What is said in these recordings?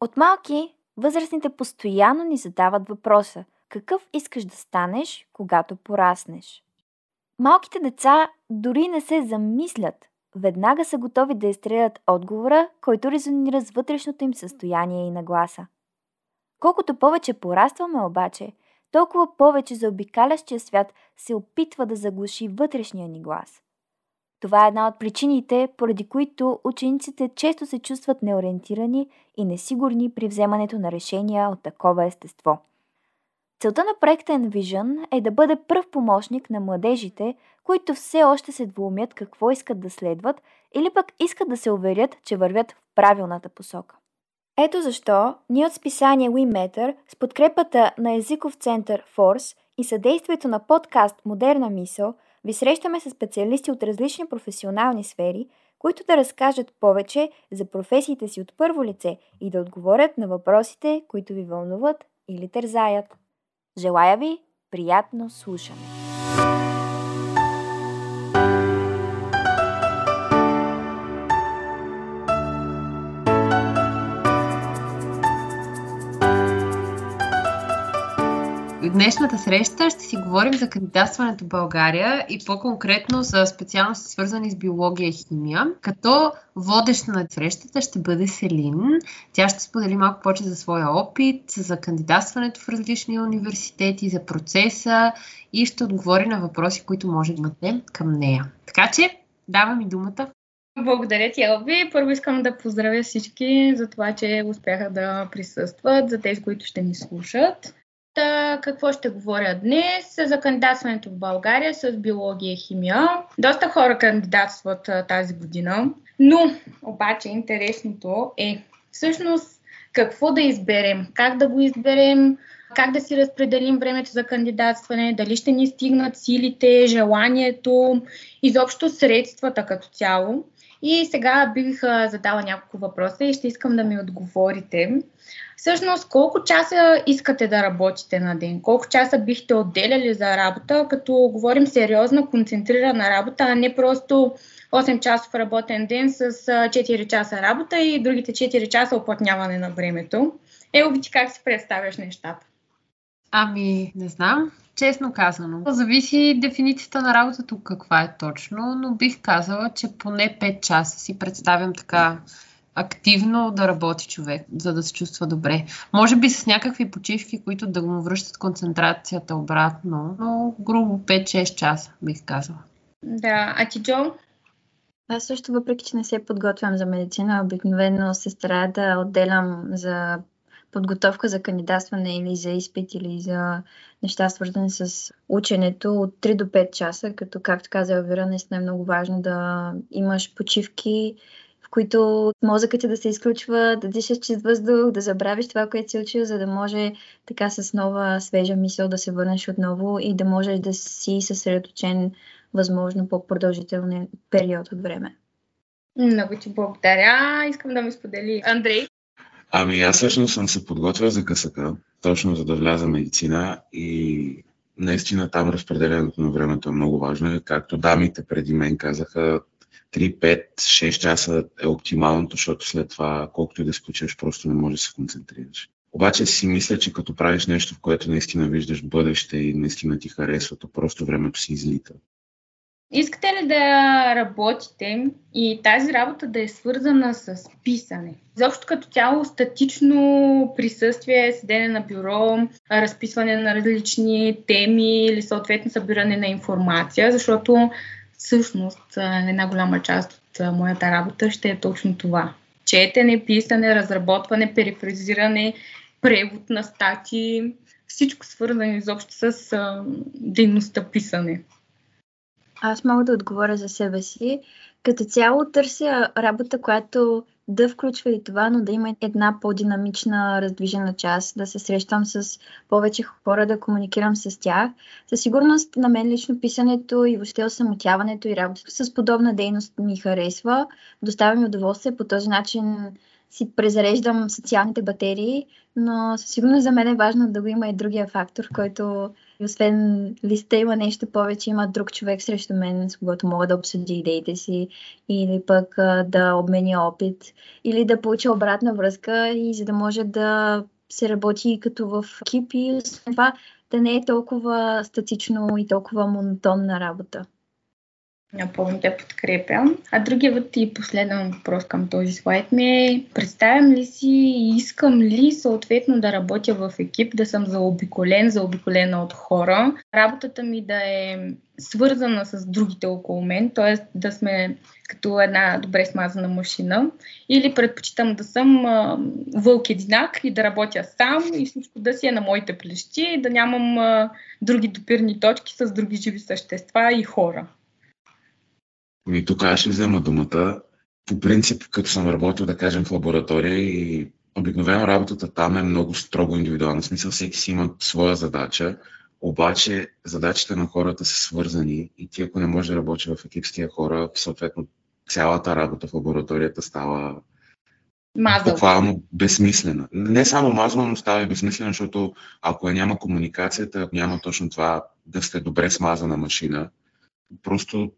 От малки, възрастните постоянно ни задават въпроса какъв искаш да станеш, когато пораснеш. Малките деца дори не се замислят. Веднага са готови да изстрелят отговора, който резонира с вътрешното им състояние и нагласа. Колкото повече порастваме обаче, толкова повече за обикалящия свят се опитва да заглуши вътрешния ни глас. Това е една от причините, поради които учениците често се чувстват неориентирани и несигурни при вземането на решения от такова естество. Целта на проекта Envision е да бъде пръв помощник на младежите, които все още се двумят какво искат да следват или пък искат да се уверят, че вървят в правилната посока. Ето защо ние от списание WeMatter с подкрепата на езиков център Force и съдействието на подкаст Модерна мисъл ви срещаме с специалисти от различни професионални сфери, които да разкажат повече за професиите си от първо лице и да отговорят на въпросите, които ви вълнуват или тързаят. Желая ви приятно слушане! Днешната среща ще си говорим за кандидатстването в България и по-конкретно за специалности свързани с биология и химия, като водеща на срещата ще бъде Селин. Тя ще сподели малко повече за своя опит, за кандидатстването в различни университети, за процеса и ще отговори на въпроси, които може да имате към нея. Така че, давам и думата. Благодаря ти, Елви. Първо искам да поздравя всички за това, че успяха да присъстват, за тези, които ще ни слушат. Та, какво ще говоря днес? За кандидатстването в България с биология и химия. Доста хора кандидатстват тази година, но обаче интересното е всъщност какво да изберем, как да го изберем, как да си разпределим времето за кандидатстване, дали ще ни стигнат силите, желанието, изобщо средствата като цяло. И сега бих задала няколко въпроса и ще искам да ми отговорите. Всъщност, колко часа искате да работите на ден? Колко часа бихте отделяли за работа, като говорим сериозна, концентрирана работа, а не просто 8 часов работен ден с 4 часа работа и другите 4 часа оплътняване на времето. Ело, ти как си представяш нещата? Ами, не знам. Честно казано. Зависи дефиницията на работа тук каква е точно, но бих казала, че поне 5 часа си представям така активно да работи човек, за да се чувства добре. Може би с някакви почивки, които да му връщат концентрацията обратно, но грубо 5-6 часа, бих казала. Да, а ти, Джо? Аз също, въпреки че не се подготвям за медицина, обикновено се старая да отделям за подготовка за кандидатстване или за изпит или за неща свързани с ученето от 3 до 5 часа, като както каза Елвира, наистина е много важно да имаш почивки, в които мозъкът ти да се изключва, да дишаш чист въздух, да забравиш това, което си учил, за да може така с нова свежа мисъл да се върнеш отново и да можеш да си съсредоточен възможно по-продължителен период от време. Много ти благодаря. Искам да ми сподели Андрей. Ами аз всъщност съм се подготвил за късъка, точно за да вляза медицина и наистина там разпределението на времето е много важно. Както дамите преди мен казаха, 3, 5, 6 часа е оптималното, защото след това, колкото и да се просто не можеш да се концентрираш. Обаче си мисля, че като правиш нещо, в което наистина виждаш бъдеще и наистина ти харесва, то просто времето си излита. Искате ли да работите и тази работа да е свързана с писане? Заобщо като цяло статично присъствие, седене на бюро, разписване на различни теми или съответно събиране на информация, защото всъщност една голяма част от моята работа ще е точно това. Четене, писане, разработване, перифразиране, превод на стати, всичко свързано изобщо с дейността писане. Аз мога да отговоря за себе си. Като цяло търся работа, която да включва и това, но да има една по-динамична, раздвижена част, да се срещам с повече хора, да комуникирам с тях. Със сигурност на мен лично писането и въобще осамотяването и работата с подобна дейност ми харесва. Доставя ми удоволствие. По този начин си презареждам социалните батерии, но със сигурност за мен е важно да го има и другия фактор, който освен листа има нещо повече, има друг човек срещу мен, с когото мога да обсъди идеите си или пък да обменя опит или да получа обратна връзка и за да може да се работи като в екип и освен това да не е толкова статично и толкова монотонна работа. Напълно те подкрепям. А другият и последен въпрос към този слайд ми е представям ли си и искам ли съответно да работя в екип, да съм заобиколен, заобиколена от хора. Работата ми да е свързана с другите около мен, т.е. да сме като една добре смазана машина. Или предпочитам да съм а, вълк единак и да работя сам и всичко да си е на моите плещи, да нямам а, други допирни точки с други живи същества и хора. И тук аз ще взема думата. По принцип, като съм работил, да кажем, в лаборатория и обикновено работата там е много строго индивидуална. В смисъл, всеки си има своя задача, обаче задачите на хората са свързани и ти, ако не можеш да работиш в екип с тия хора, съответно цялата работа в лабораторията става Мазал. буквално безсмислена. Не само мазала, но става и безсмислена, защото ако е няма комуникацията, ако няма точно това да сте добре смазана машина, просто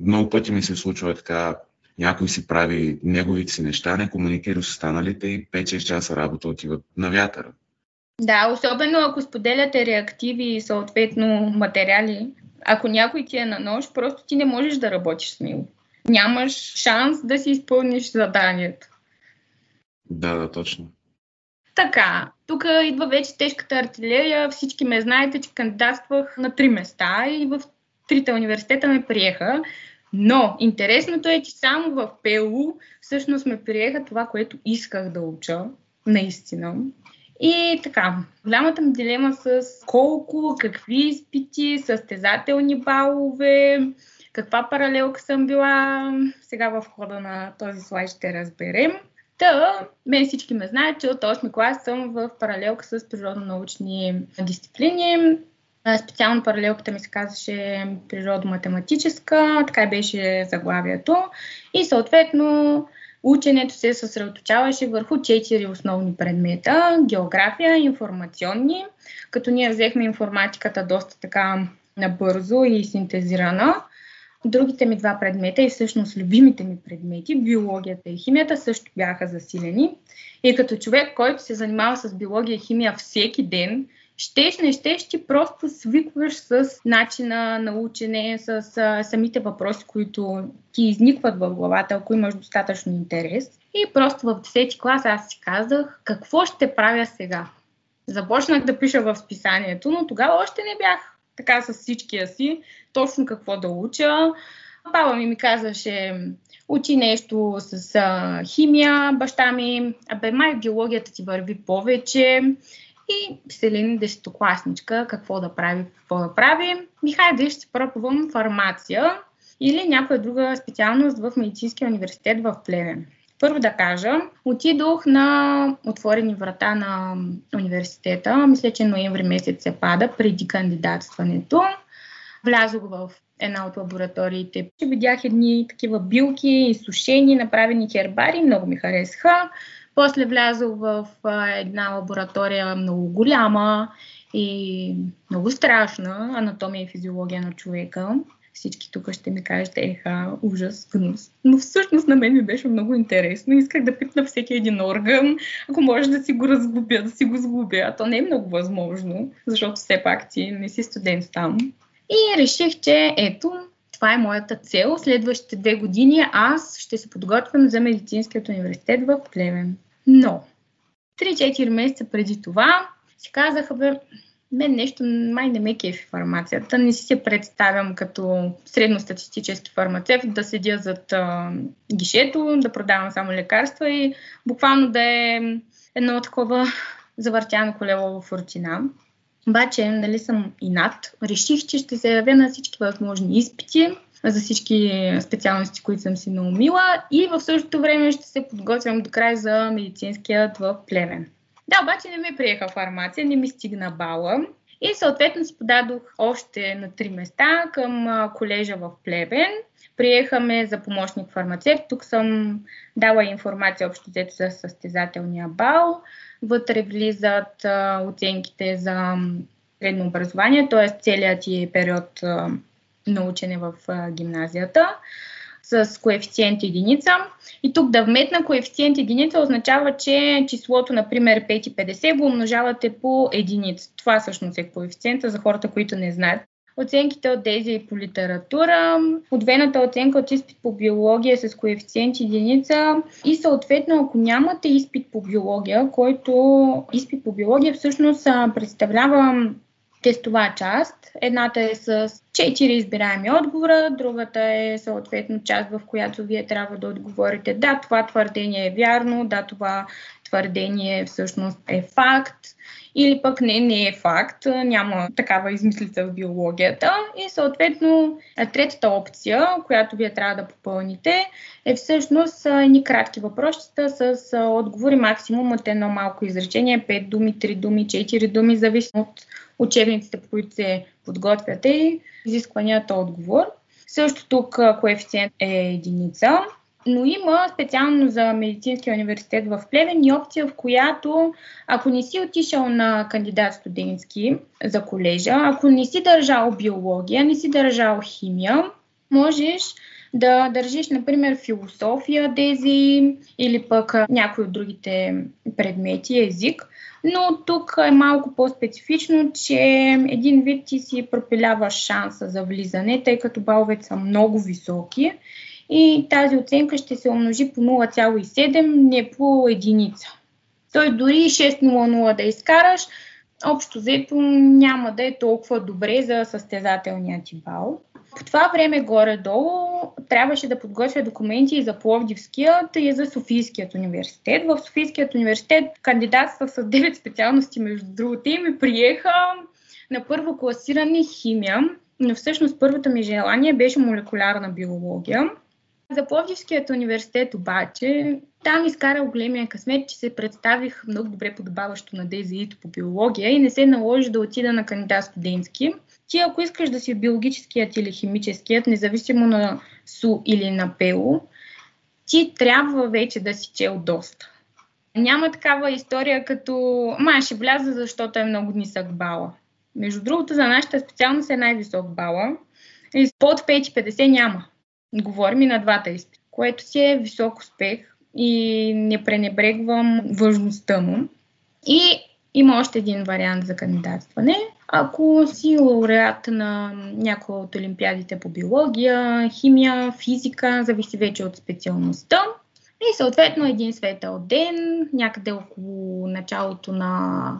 много пъти ми се случва така, някой си прави неговите си неща, не комуникира с останалите и 5-6 часа работа отиват на вятъра. Да, особено ако споделяте реактиви и съответно материали. Ако някой ти е на нож, просто ти не можеш да работиш с него. Нямаш шанс да си изпълниш заданието. Да, да, точно. Така, тук идва вече тежката артилерия. Всички ме знаете, че кандидатствах на три места и в трите университета ме приеха. Но интересното е, че само в ПУ всъщност ме приеха това, което исках да уча, наистина. И така, голямата ми дилема с колко, какви изпити, състезателни балове, каква паралелка съм била, сега в хода на този слайд ще разберем. Та, мен всички ме знаят, че от 8 клас съм в паралелка с природно-научни дисциплини. Специално паралелката ми се казваше природо-математическа, така беше заглавието. И съответно ученето се съсредоточаваше върху четири основни предмета. География, информационни, като ние взехме информатиката доста така набързо и синтезирана. Другите ми два предмета и всъщност любимите ми предмети, биологията и химията, също бяха засилени. И като човек, който се занимава с биология и химия всеки ден, щеш, не щеш, ти просто свикваш с начина на учене, с а, самите въпроси, които ти изникват в главата, ако имаш достатъчно интерес. И просто в 10 клас аз си казах, какво ще правя сега? Започнах да пиша в списанието, но тогава още не бях така с всичкия си, точно какво да уча. Баба ми ми казваше, учи нещо с а, химия, баща ми, абе май биологията ти върви повече и Селин, десетокласничка, какво да прави, какво да прави. И хайде ще пробвам фармация или някоя друга специалност в Медицинския университет в Плевен. Първо да кажа, отидох на отворени врата на университета, мисля, че ноември месец се пада, преди кандидатстването. Влязох в една от лабораториите. Видях едни такива билки, изсушени, направени хербари, много ми харесаха. После влязох в една лаборатория много голяма и много страшна, анатомия и физиология на човека. Всички тук ще ми кажете, еха, ужас, гнус. Но всъщност на мен ми беше много интересно. Исках да пипна всеки един орган, ако може да си го разгубя, да си го сгубя. А то не е много възможно, защото все пак ти не си студент там. И реших, че ето, това е моята цел. Следващите две години аз ще се подготвям за медицинският университет в Плевен. Но, 3-4 месеца преди това си казаха, бе, мен нещо май не ме кефи фармацията. Не си се представям като средностатистически фармацевт да седя зад а, гишето, да продавам само лекарства и буквално да е едно такова завъртяно колело в рутина. Обаче, нали съм и над, реших, че ще се явя на всички възможни изпити, за всички специалности, които съм си наумила и в същото време ще се подготвям до край за медицинският в Плевен. Да, обаче не ме приеха фармация, не ми стигна бала и съответно си подадох още на три места към колежа в Плевен. Приехаме за помощник фармацевт. Тук съм дала информация общо за състезателния бал. Вътре влизат оценките за средно образование, т.е. целият ти период на учене в гимназията с коефициент единица. И тук да вметна коефициент единица означава, че числото, например, 5,50 го умножавате по единица. Това всъщност е коефициента за хората, които не знаят. Оценките от тези по литература, отвената оценка от изпит по биология с коефициент единица. И съответно, ако нямате изпит по биология, който изпит по биология всъщност представлява тестова част. Едната е с 4 избираеми отговора, другата е съответно част, в която вие трябва да отговорите. Да, това твърдение е вярно, да, това твърдение всъщност е факт или пък не, не е факт, няма такава измислица в биологията. И съответно третата опция, която вие трябва да попълните, е всъщност ни кратки въпросчета с отговори максимум от едно малко изречение, 5 думи, 3 думи, 4 думи, зависи от учебниците, по които се подготвяте и изискванията отговор. Също тук коефициент е единица, но има специално за Медицинския университет в Плевен и опция, в която ако не си отишъл на кандидат студентски за колежа, ако не си държал биология, не си държал химия, можеш да държиш, например, философия, дези или пък някои от другите предмети, език. Но тук е малко по-специфично, че един вид ти си пропиляваш шанса за влизане, тъй като баловете са много високи и тази оценка ще се умножи по 0,7, не по единица. Той дори 6,00 да изкараш, общо взето няма да е толкова добре за състезателния ти бал. По това време горе-долу трябваше да подготвя документи и за Пловдивският и за Софийският университет. В Софийският университет кандидатства с 9 специалности, между другото, и ми приеха на първо класиране химия, но всъщност първото ми желание беше молекулярна биология. За Пловдивският университет обаче, там изкарал големия късмет, че се представих много добре подобаващо на ДЗИ по биология и не се наложи да отида на кандидат студентски. Ти, ако искаш да си биологическият или химическият, независимо на СУ или на ПЕО, ти трябва вече да си чел доста. Няма такава история като ма ще вляза, защото е много нисък бала. Между другото, за нашата специалност е най-висок бала. И под 5,50 няма. Говорим и на двата изпита, което си е висок успех и не пренебрегвам важността му. И има още един вариант за кандидатстване. Ако си лауреат на някоя от олимпиадите по биология, химия, физика, зависи вече от специалността. И съответно един светъл ден, някъде около началото на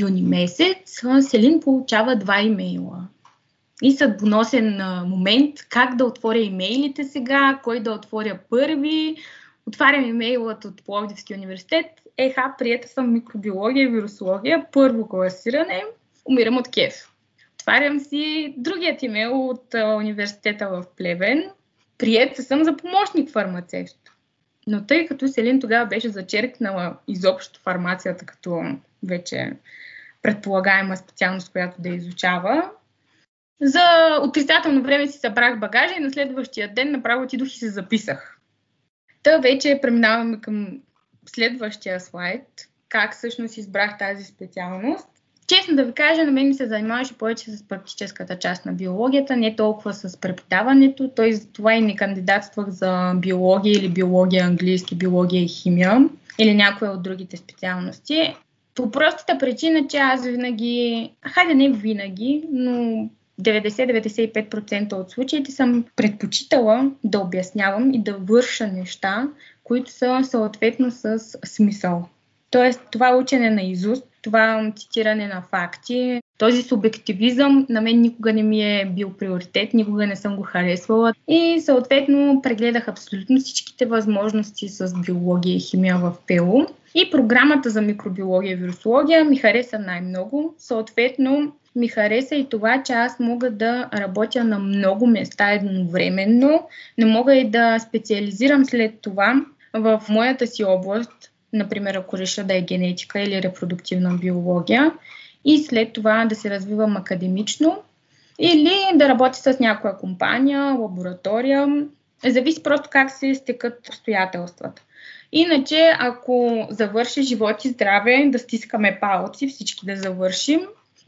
юни месец, Селин получава два имейла. И съдбоносен момент как да отворя имейлите сега, кой да отворя първи. Отварям имейлът от Пловдивския университет. Еха, приета съм микробиология и вирусология, първо класиране – умирам от кеф. Отварям си другият имейл от университета в Плевен. Прият съм за помощник фармацевт. Но тъй като Селин тогава беше зачеркнала изобщо фармацията като вече предполагаема специалност, която да изучава, за отрицателно време си събрах багажа и на следващия ден направо отидох и се записах. Та вече преминаваме към следващия слайд. Как всъщност избрах тази специалност? Честно да ви кажа, на мен ми се занимаваше повече с практическата част на биологията, не толкова с преподаването. Той за това и не кандидатствах за биология или биология английски, биология и химия или някоя от другите специалности. По простата причина, че аз винаги, хайде не винаги, но 90-95% от случаите съм предпочитала да обяснявам и да върша неща, които са съответно с смисъл. Тоест, това учене на изуст това цитиране на факти. Този субективизъм на мен никога не ми е бил приоритет, никога не съм го харесвала и съответно прегледах абсолютно всичките възможности с биология и химия в ПЕО. И програмата за микробиология и вирусология ми хареса най-много. Съответно, ми хареса и това, че аз мога да работя на много места едновременно. Не мога и да специализирам след това в моята си област, например, ако реша да е генетика или репродуктивна биология, и след това да се развивам академично или да работя с някоя компания, лаборатория. Зависи просто как се стекат обстоятелствата. Иначе, ако завърши живот и здраве, да стискаме палци, всички да завършим.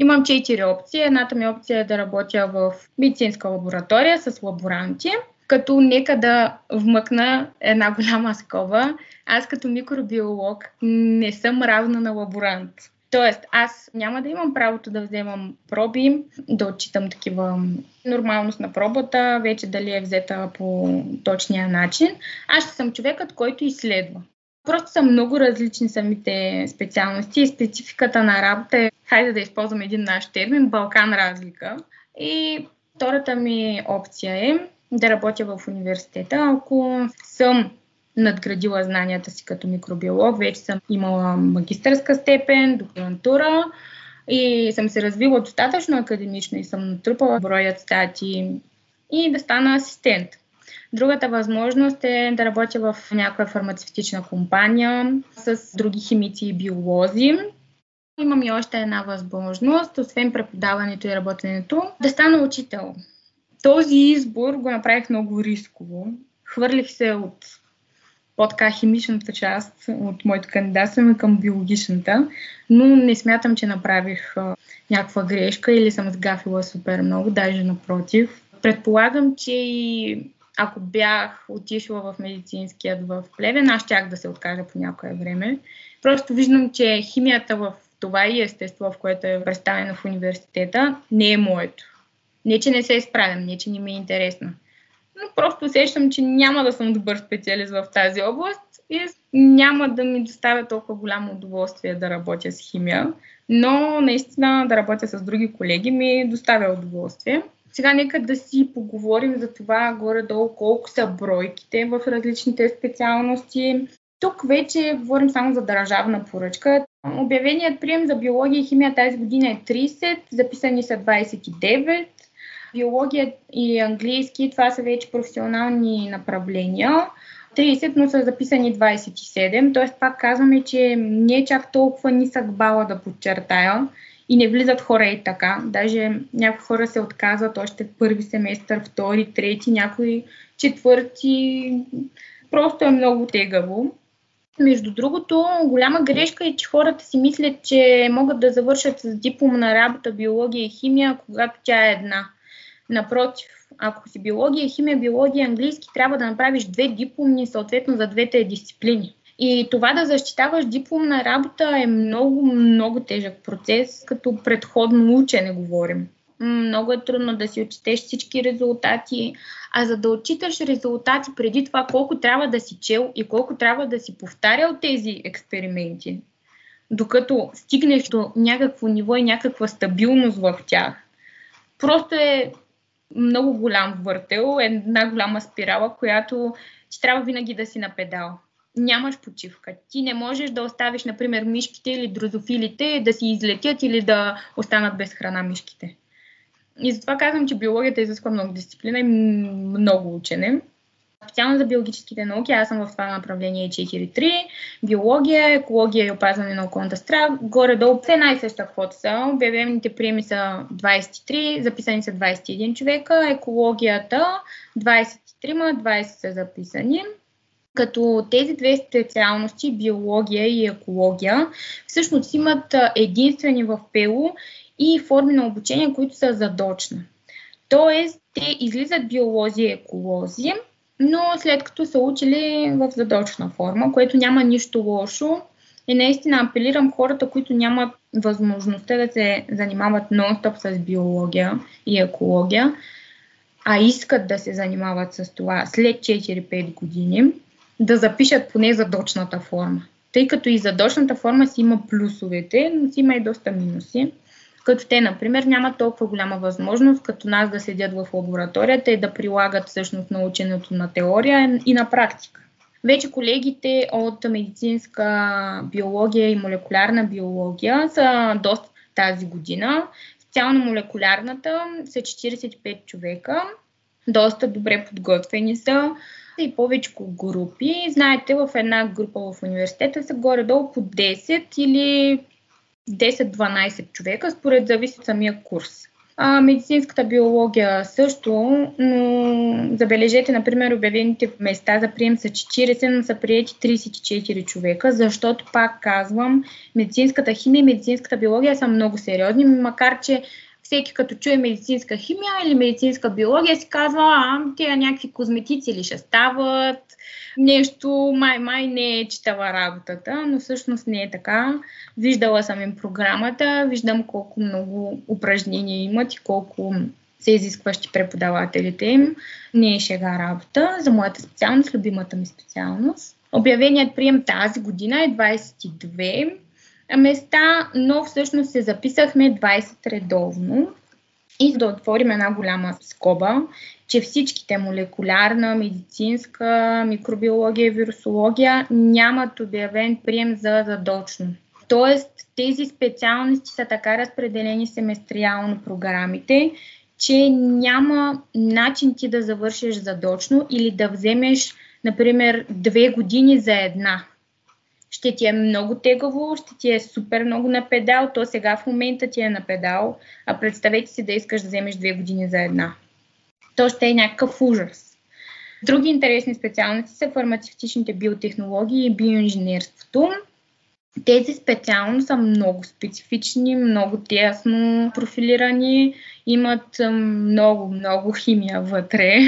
Имам четири опции. Едната ми опция е да работя в медицинска лаборатория с лаборанти, като нека да вмъкна една голяма скоба. Аз като микробиолог не съм равна на лаборант. Тоест, аз няма да имам правото да вземам проби, да отчитам такива нормалност на пробата, вече дали е взета по точния начин. Аз ще съм човекът, който изследва. Просто са много различни самите специалности и спецификата на работа е, хайде да използвам един наш термин, Балкан разлика. И втората ми опция е да работя в университета. Ако съм надградила знанията си като микробиолог, вече съм имала магистърска степен, докторантура и съм се развила достатъчно академично и съм натрупала броят стати и да стана асистент. Другата възможност е да работя в някоя фармацевтична компания с други химици и биолози. Имам и още една възможност, освен преподаването и работенето, да стана учител. Този избор го направих много рисково. Хвърлих се от по-така химичната част от моето кандидатстване към биологичната, но не смятам, че направих някаква грешка или съм сгафила супер много, даже напротив. Предполагам, че и ако бях отишла в медицинският в Плевен, аз щях да се откажа по някое време. Просто виждам, че химията в това и естество, в което е представена в университета, не е моето. Не, че не се справям, не, че не ми е интересно. Но просто усещам, че няма да съм добър специалист в тази област и няма да ми доставя толкова голямо удоволствие да работя с химия, но наистина да работя с други колеги ми доставя удоволствие. Сега нека да си поговорим за това горе-долу колко са бройките в различните специалности. Тук вече говорим само за държавна поръчка. Обявеният прием за биология и химия тази година е 30, записани са 29. Биология и английски, това са вече професионални направления. 30, но са записани 27, т.е. пак казваме, че не е чак толкова нисък бала да подчертая и не влизат хора и така. Даже някои хора се отказват още първи семестър, втори, трети, някои четвърти. Просто е много тегаво. Между другото, голяма грешка е, че хората си мислят, че могат да завършат с дипломна работа биология и химия, когато тя е една. Напротив, ако си биология, химия, биология, английски, трябва да направиш две дипломни, съответно за двете дисциплини. И това да защитаваш дипломна работа е много, много тежък процес, като предходно учене говорим. Много е трудно да си отчетеш всички резултати, а за да отчиташ резултати преди това колко трябва да си чел и колко трябва да си повтарял тези експерименти, докато стигнеш до някакво ниво и някаква стабилност в тях, просто е много голям въртел, една голяма спирала, която ти трябва винаги да си на педал нямаш почивка. Ти не можеш да оставиш, например, мишките или дрозофилите да си излетят или да останат без храна мишките. И затова казвам, че биологията изисква много дисциплина и много учене. Специално за биологическите науки, аз съм в това направление 4.3. Биология, екология и опазване на околната среда. Горе-долу все най-съща квота са. Обявените приеми са 23, записани са 21 човека. Екологията 23, 20 са записани като тези две специалности, биология и екология, всъщност имат единствени в ПЕЛО и форми на обучение, които са задочна. Тоест, те излизат биолози и еколози, но след като са учили в задочна форма, което няма нищо лошо. И наистина апелирам хората, които нямат възможността да се занимават нон-стоп с биология и екология, а искат да се занимават с това след 4-5 години, да запишат поне задочната форма. Тъй като и задочната форма си има плюсовете, но си има и доста минуси. Като те, например, нямат толкова голяма възможност, като нас да седят в лабораторията и да прилагат всъщност наученето на теория и на практика. Вече колегите от медицинска биология и молекулярна биология са доста тази година. Специално молекулярната са 45 човека, доста добре подготвени са и повече групи. Знаете, в една група в университета са горе-долу по 10 или 10-12 човека, според зависи от самия курс. А, медицинската биология също, но забележете, например, обявените места за прием са 40, но са приети 34 човека, защото, пак казвам, медицинската химия и медицинската биология са много сериозни, макар че всеки като чуе медицинска химия или медицинска биология си казва, а, тия някакви козметици ли ще стават, нещо май-май не е читава работата, но всъщност не е така. Виждала съм им програмата, виждам колко много упражнения имат и колко са изискващи преподавателите им. Не е шега работа. За моята специалност, любимата ми специалност. Обявеният прием тази година е 22 места, но всъщност се записахме 20 редовно. И да отворим една голяма скоба, че всичките молекулярна, медицинска, микробиология вирусология нямат обявен прием за задочно. Тоест, тези специалности са така разпределени семестриално програмите, че няма начин ти да завършиш задочно или да вземеш, например, две години за една ще ти е много тегаво, ще ти е супер много на педал, то сега в момента ти е на педал, а представете си да искаш да вземеш две години за една. То ще е някакъв ужас. Други интересни специалности са фармацевтичните биотехнологии и биоинженерството. Тези специално са много специфични, много тясно профилирани, имат много, много химия вътре.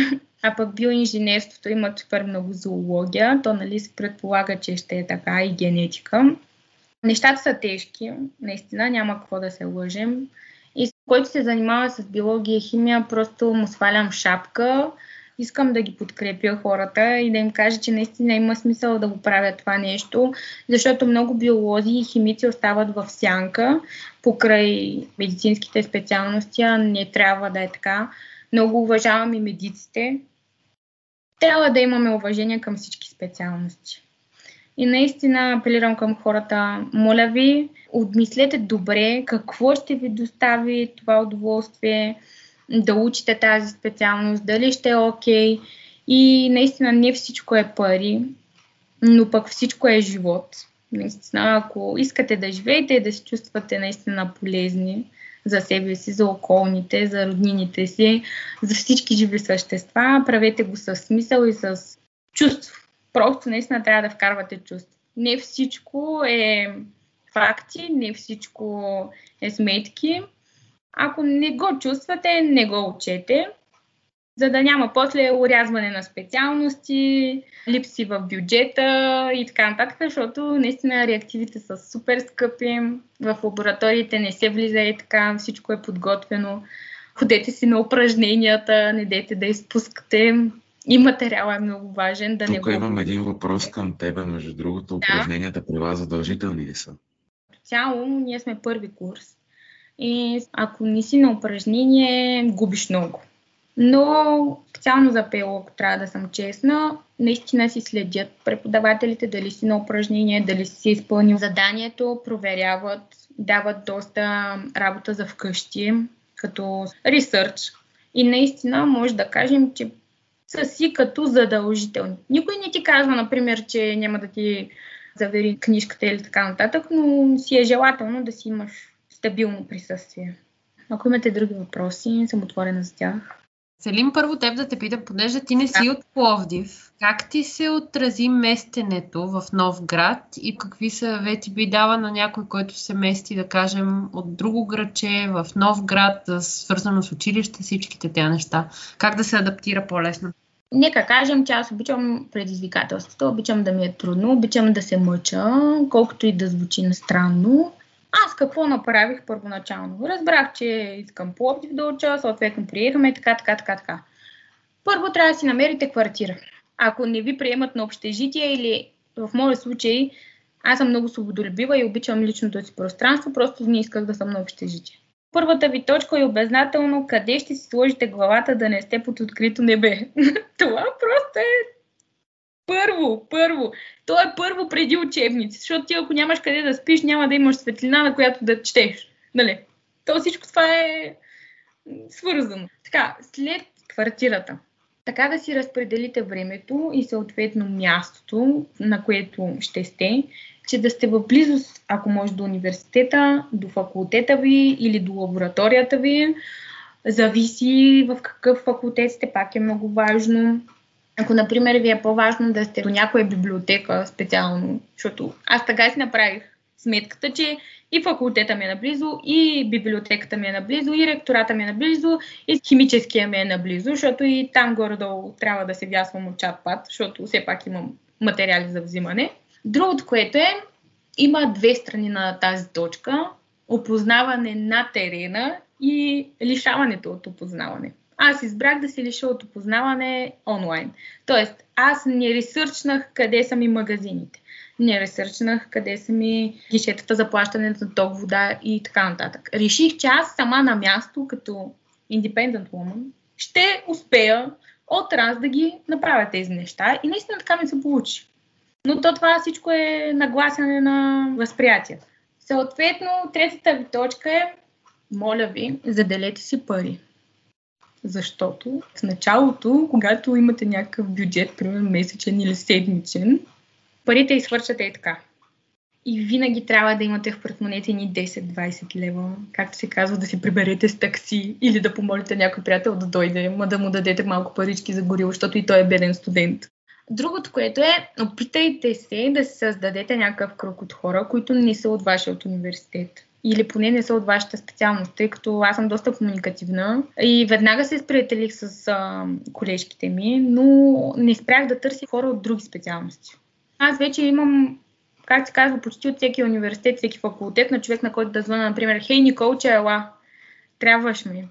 А пък биоинженерството има супер много зоология, то нали се предполага, че ще е така и генетика. Нещата са тежки, наистина няма какво да се лъжем. И който се занимава с биология и химия, просто му свалям шапка. Искам да ги подкрепя хората и да им кажа, че наистина има смисъл да го правят това нещо, защото много биолози и химици остават в сянка покрай медицинските специалности, а не трябва да е така. Много уважавам и медиците, трябва да имаме уважение към всички специалности. И наистина апелирам към хората, моля ви, обмислете добре какво ще ви достави това удоволствие, да учите тази специалност, дали ще е окей. Okay. И наистина не всичко е пари, но пък всичко е живот. Наистина, ако искате да живеете и да се чувствате наистина полезни, за себе си, за околните, за роднините си, за всички живи същества. Правете го с смисъл и с чувство. Просто наистина трябва да вкарвате чувство. Не всичко е факти, не всичко е сметки. Ако не го чувствате, не го учете за да няма после урязване на специалности, липси в бюджета и така нататък, защото наистина реактивите са супер скъпи, в лабораториите не се влиза и така, всичко е подготвено. Ходете си на упражненията, не дейте да изпускате. И материал е много важен. Да Тук не имам един въпрос към тебе, между другото. Упражненията да. при вас задължителни ли са? Цяло, ние сме първи курс. И ако не си на упражнение, губиш много. Но специално за ПЕЛО, ако трябва да съм честна, наистина си следят преподавателите дали си на упражнение, дали си изпълнил заданието, проверяват, дават доста работа за вкъщи, като ресърч. И наистина може да кажем, че са си като задължителни. Никой не ти казва, например, че няма да ти завери книжката или така нататък, но си е желателно да си имаш стабилно присъствие. Ако имате други въпроси, съм отворена за тях. Селим, първо теб да те питам, понеже ти не си от Пловдив, как ти се отрази местенето в нов град и какви съвети би дава на някой, който се мести, да кажем, от друго градче в нов град, свързано с училище, всичките тези неща? Как да се адаптира по-лесно? Нека кажем, че аз обичам предизвикателството, обичам да ми е трудно, обичам да се мъча, колкото и да звучи странно. Аз какво направих първоначално? Разбрах, че искам Пловдив да уча, съответно приехаме така, така, така, така. Първо трябва да си намерите квартира. Ако не ви приемат на общежитие или в моят случай, аз съм много свободолюбива и обичам личното си пространство, просто не исках да съм на общежитие. Първата ви точка е обязнателно къде ще си сложите главата да не сте под открито небе. Това просто е първо, първо. То е първо преди учебници, защото ти ако нямаш къде да спиш, няма да имаш светлина, на която да четеш. Нали? То всичко това е свързано. Така, след квартирата. Така да си разпределите времето и съответно мястото, на което ще сте, че да сте в близост, ако може, до университета, до факултета ви или до лабораторията ви, Зависи в какъв факултет сте, пак е много важно. Ако, например, ви е по-важно да сте до някоя библиотека специално, защото аз така си направих сметката, че и факултета ми е наблизо, и библиотеката ми е наблизо, и ректората ми е наблизо, и химическия ми е наблизо, защото и там горе-долу трябва да се вясвам от чат-пат, защото все пак имам материали за взимане. Другото, което е, има две страни на тази точка. Опознаване на терена и лишаването от опознаване. Аз избрах да се лиша от опознаване онлайн. Тоест, аз не ресърчнах къде са ми магазините. Не ресърчнах къде са ми гишетата за плащане за ток, вода и така нататък. Реших, че аз сама на място, като independent woman, ще успея от раз да ги направя тези неща. И наистина така ми се получи. Но то това всичко е нагласяне на възприятие. Съответно, третата ви точка е, моля ви, заделете си пари. Защото в началото, когато имате някакъв бюджет, примерно месечен или седмичен, парите изхвърчат и така. И винаги трябва да имате в портмонете ни 10-20 лева, както се казва, да си приберете с такси или да помолите някой приятел да дойде, ма да му дадете малко парички за горило, защото и той е беден студент. Другото, което е, опитайте се да се създадете някакъв кръг от хора, които не са от вашия университет. Или поне не са от вашата специалност, тъй като аз съм доста комуникативна и веднага се сприятелих с а, колежките ми, но не спрях да търся хора от други специалности. Аз вече имам, как се казва, почти от всеки университет, всеки факултет на човек, на който да звъна, например, хей, Никол, че ела, трябваш ми.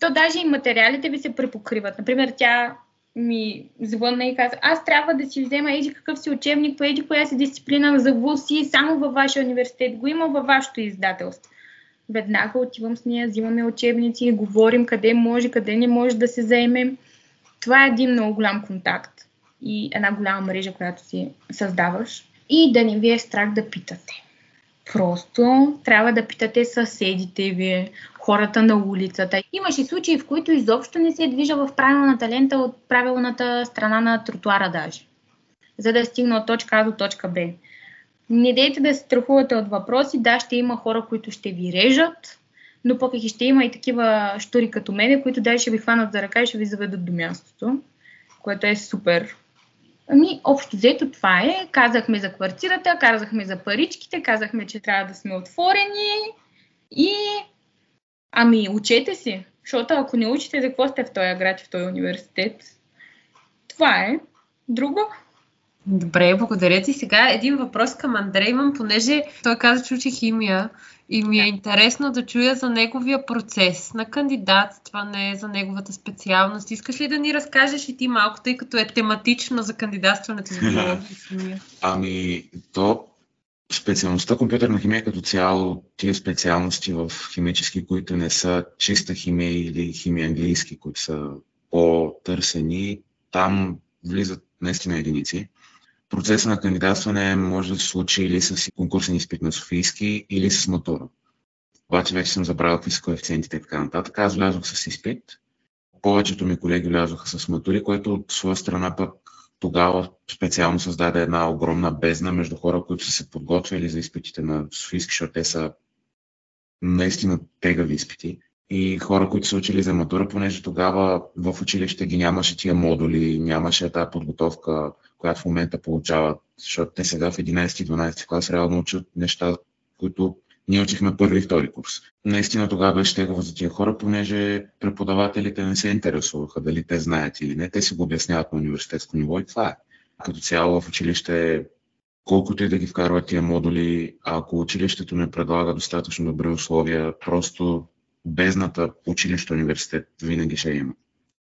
То даже и материалите ви се препокриват. Например, тя ми звънна и каза, аз трябва да си взема еди какъв си учебник по еди коя си дисциплина за ВУСИ, само във вашия университет, го има във вашето издателство. Веднага отивам с нея, взимаме учебници, говорим къде може, къде не може да се заемем. Това е един много голям контакт и една голяма мрежа, която си създаваш. И да не ви е страх да питате. Просто трябва да питате съседите ви, хората на улицата. Имаше случаи, в които изобщо не се движа в правилната лента от правилната страна на тротуара даже, за да стигне от точка А до точка Б. Не дейте да се страхувате от въпроси. Да, ще има хора, които ще ви режат, но пък и ще има и такива штури като мене, които даже ще ви хванат за ръка и ще ви заведат до мястото, което е супер Ами, общо взето това е. Казахме за квартирата, казахме за паричките, казахме, че трябва да сме отворени и... Ами, учете си, защото ако не учите, за какво сте в този град в този университет? Това е. Друго? Добре, благодаря ти. Сега един въпрос към Андрей имам, понеже той каза, че учи химия и ми е интересно да чуя за неговия процес на кандидатстване, за неговата специалност. Искаш ли да ни разкажеш и ти малко, тъй като е тематично за кандидатстването за биология химия? Ами, то специалността компютърна химия като цяло, тия специалности в химически, които не са чиста химия или химия английски, които са по-търсени, там влизат наистина единици. Процесът на кандидатстване може да се случи или с конкурсен изпит на Софийски, или с матура. Обаче вече съм забравил какви са коефициентите и така нататък. Аз влязох с изпит. Повечето ми колеги влязоха с матури, което от своя страна пък тогава специално създаде една огромна бездна между хора, които са се подготвили за изпитите на Софийски, защото те са наистина тегави изпити и хора, които са учили за матура, понеже тогава в училище ги нямаше тия модули, нямаше тази подготовка, която в момента получават, защото те сега в 11-12 клас реално учат неща, които ние учихме първи и втори курс. Наистина тогава беше тегаво за тия хора, понеже преподавателите не се интересуваха дали те знаят или не. Те си го обясняват на университетско ниво и това е. Като цяло в училище колкото и да ги вкарват тия модули, ако училището не предлага достатъчно добри условия, просто бездната училище, университет винаги ще има.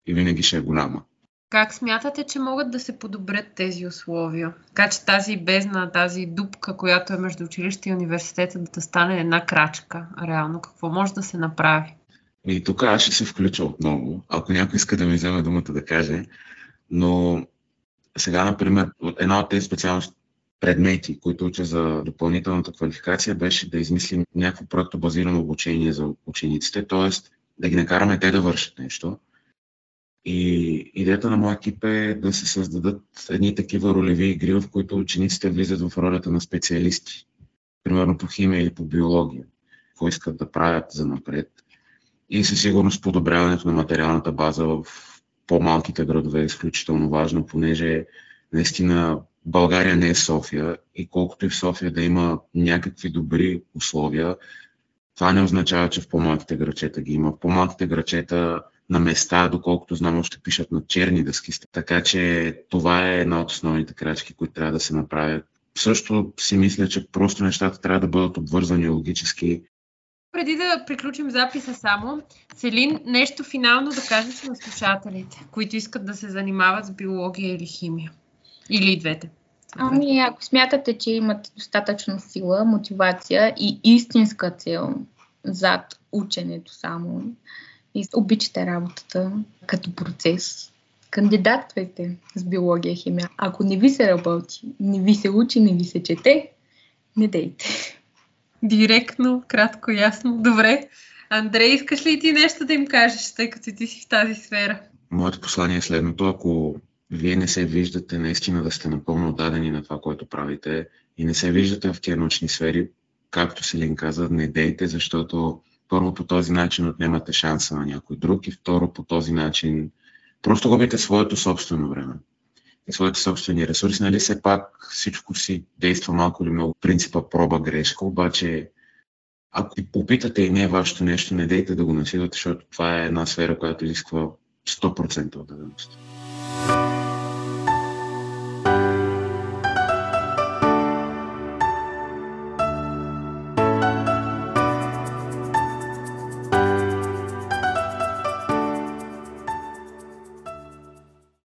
И винаги ще е голяма. Как смятате, че могат да се подобрят тези условия? Така че тази бездна, тази дупка, която е между училище и университета, да стане една крачка, реално, какво може да се направи? И тук аз ще се включа отново, ако някой иска да ми вземе думата да каже, но сега, например, една от тези специалности, предмети, които уча за допълнителната квалификация, беше да измислим някакво проекто базирано обучение за учениците, т.е. да ги накараме те да вършат нещо. И идеята на моя екип е да се създадат едни такива ролеви игри, в които учениците влизат в ролята на специалисти, примерно по химия или по биология, какво искат да правят за напред. И със сигурност подобряването на материалната база в по-малките градове е изключително важно, понеже наистина България не е София и колкото и в София да има някакви добри условия, това не означава, че в по-малките грачета ги има. В по-малките грачета на места, доколкото знам, още пишат на черни дъски. Така че това е една от основните крачки, които трябва да се направят. Също си мисля, че просто нещата трябва да бъдат обвързани логически. Преди да приключим записа само, Селин, нещо финално да кажеш на слушателите, които искат да се занимават с биология или химия. Или и двете. Ами, ако смятате, че имате достатъчно сила, мотивация и истинска цел зад ученето само и обичате работата като процес, кандидатствайте с биология и химия. Ако не ви се работи, не ви се учи, не ви се чете, не дейте. Директно, кратко, ясно. Добре. Андрей, искаш ли ти нещо да им кажеш, тъй като ти си в тази сфера? Моето послание е следното. Ако вие не се виждате наистина да сте напълно отдадени на това, което правите и не се виждате в тези научни сфери, както Селин каза, не дейте, защото първо по този начин отнемате шанса на някой друг и второ по този начин просто губите своето собствено време и своите собствени ресурси. Нали все пак всичко си действа малко или много принципа проба грешка, обаче ако ти попитате и не е вашето нещо, не дейте да го насилвате, защото това е една сфера, която изисква 100% отдаденост.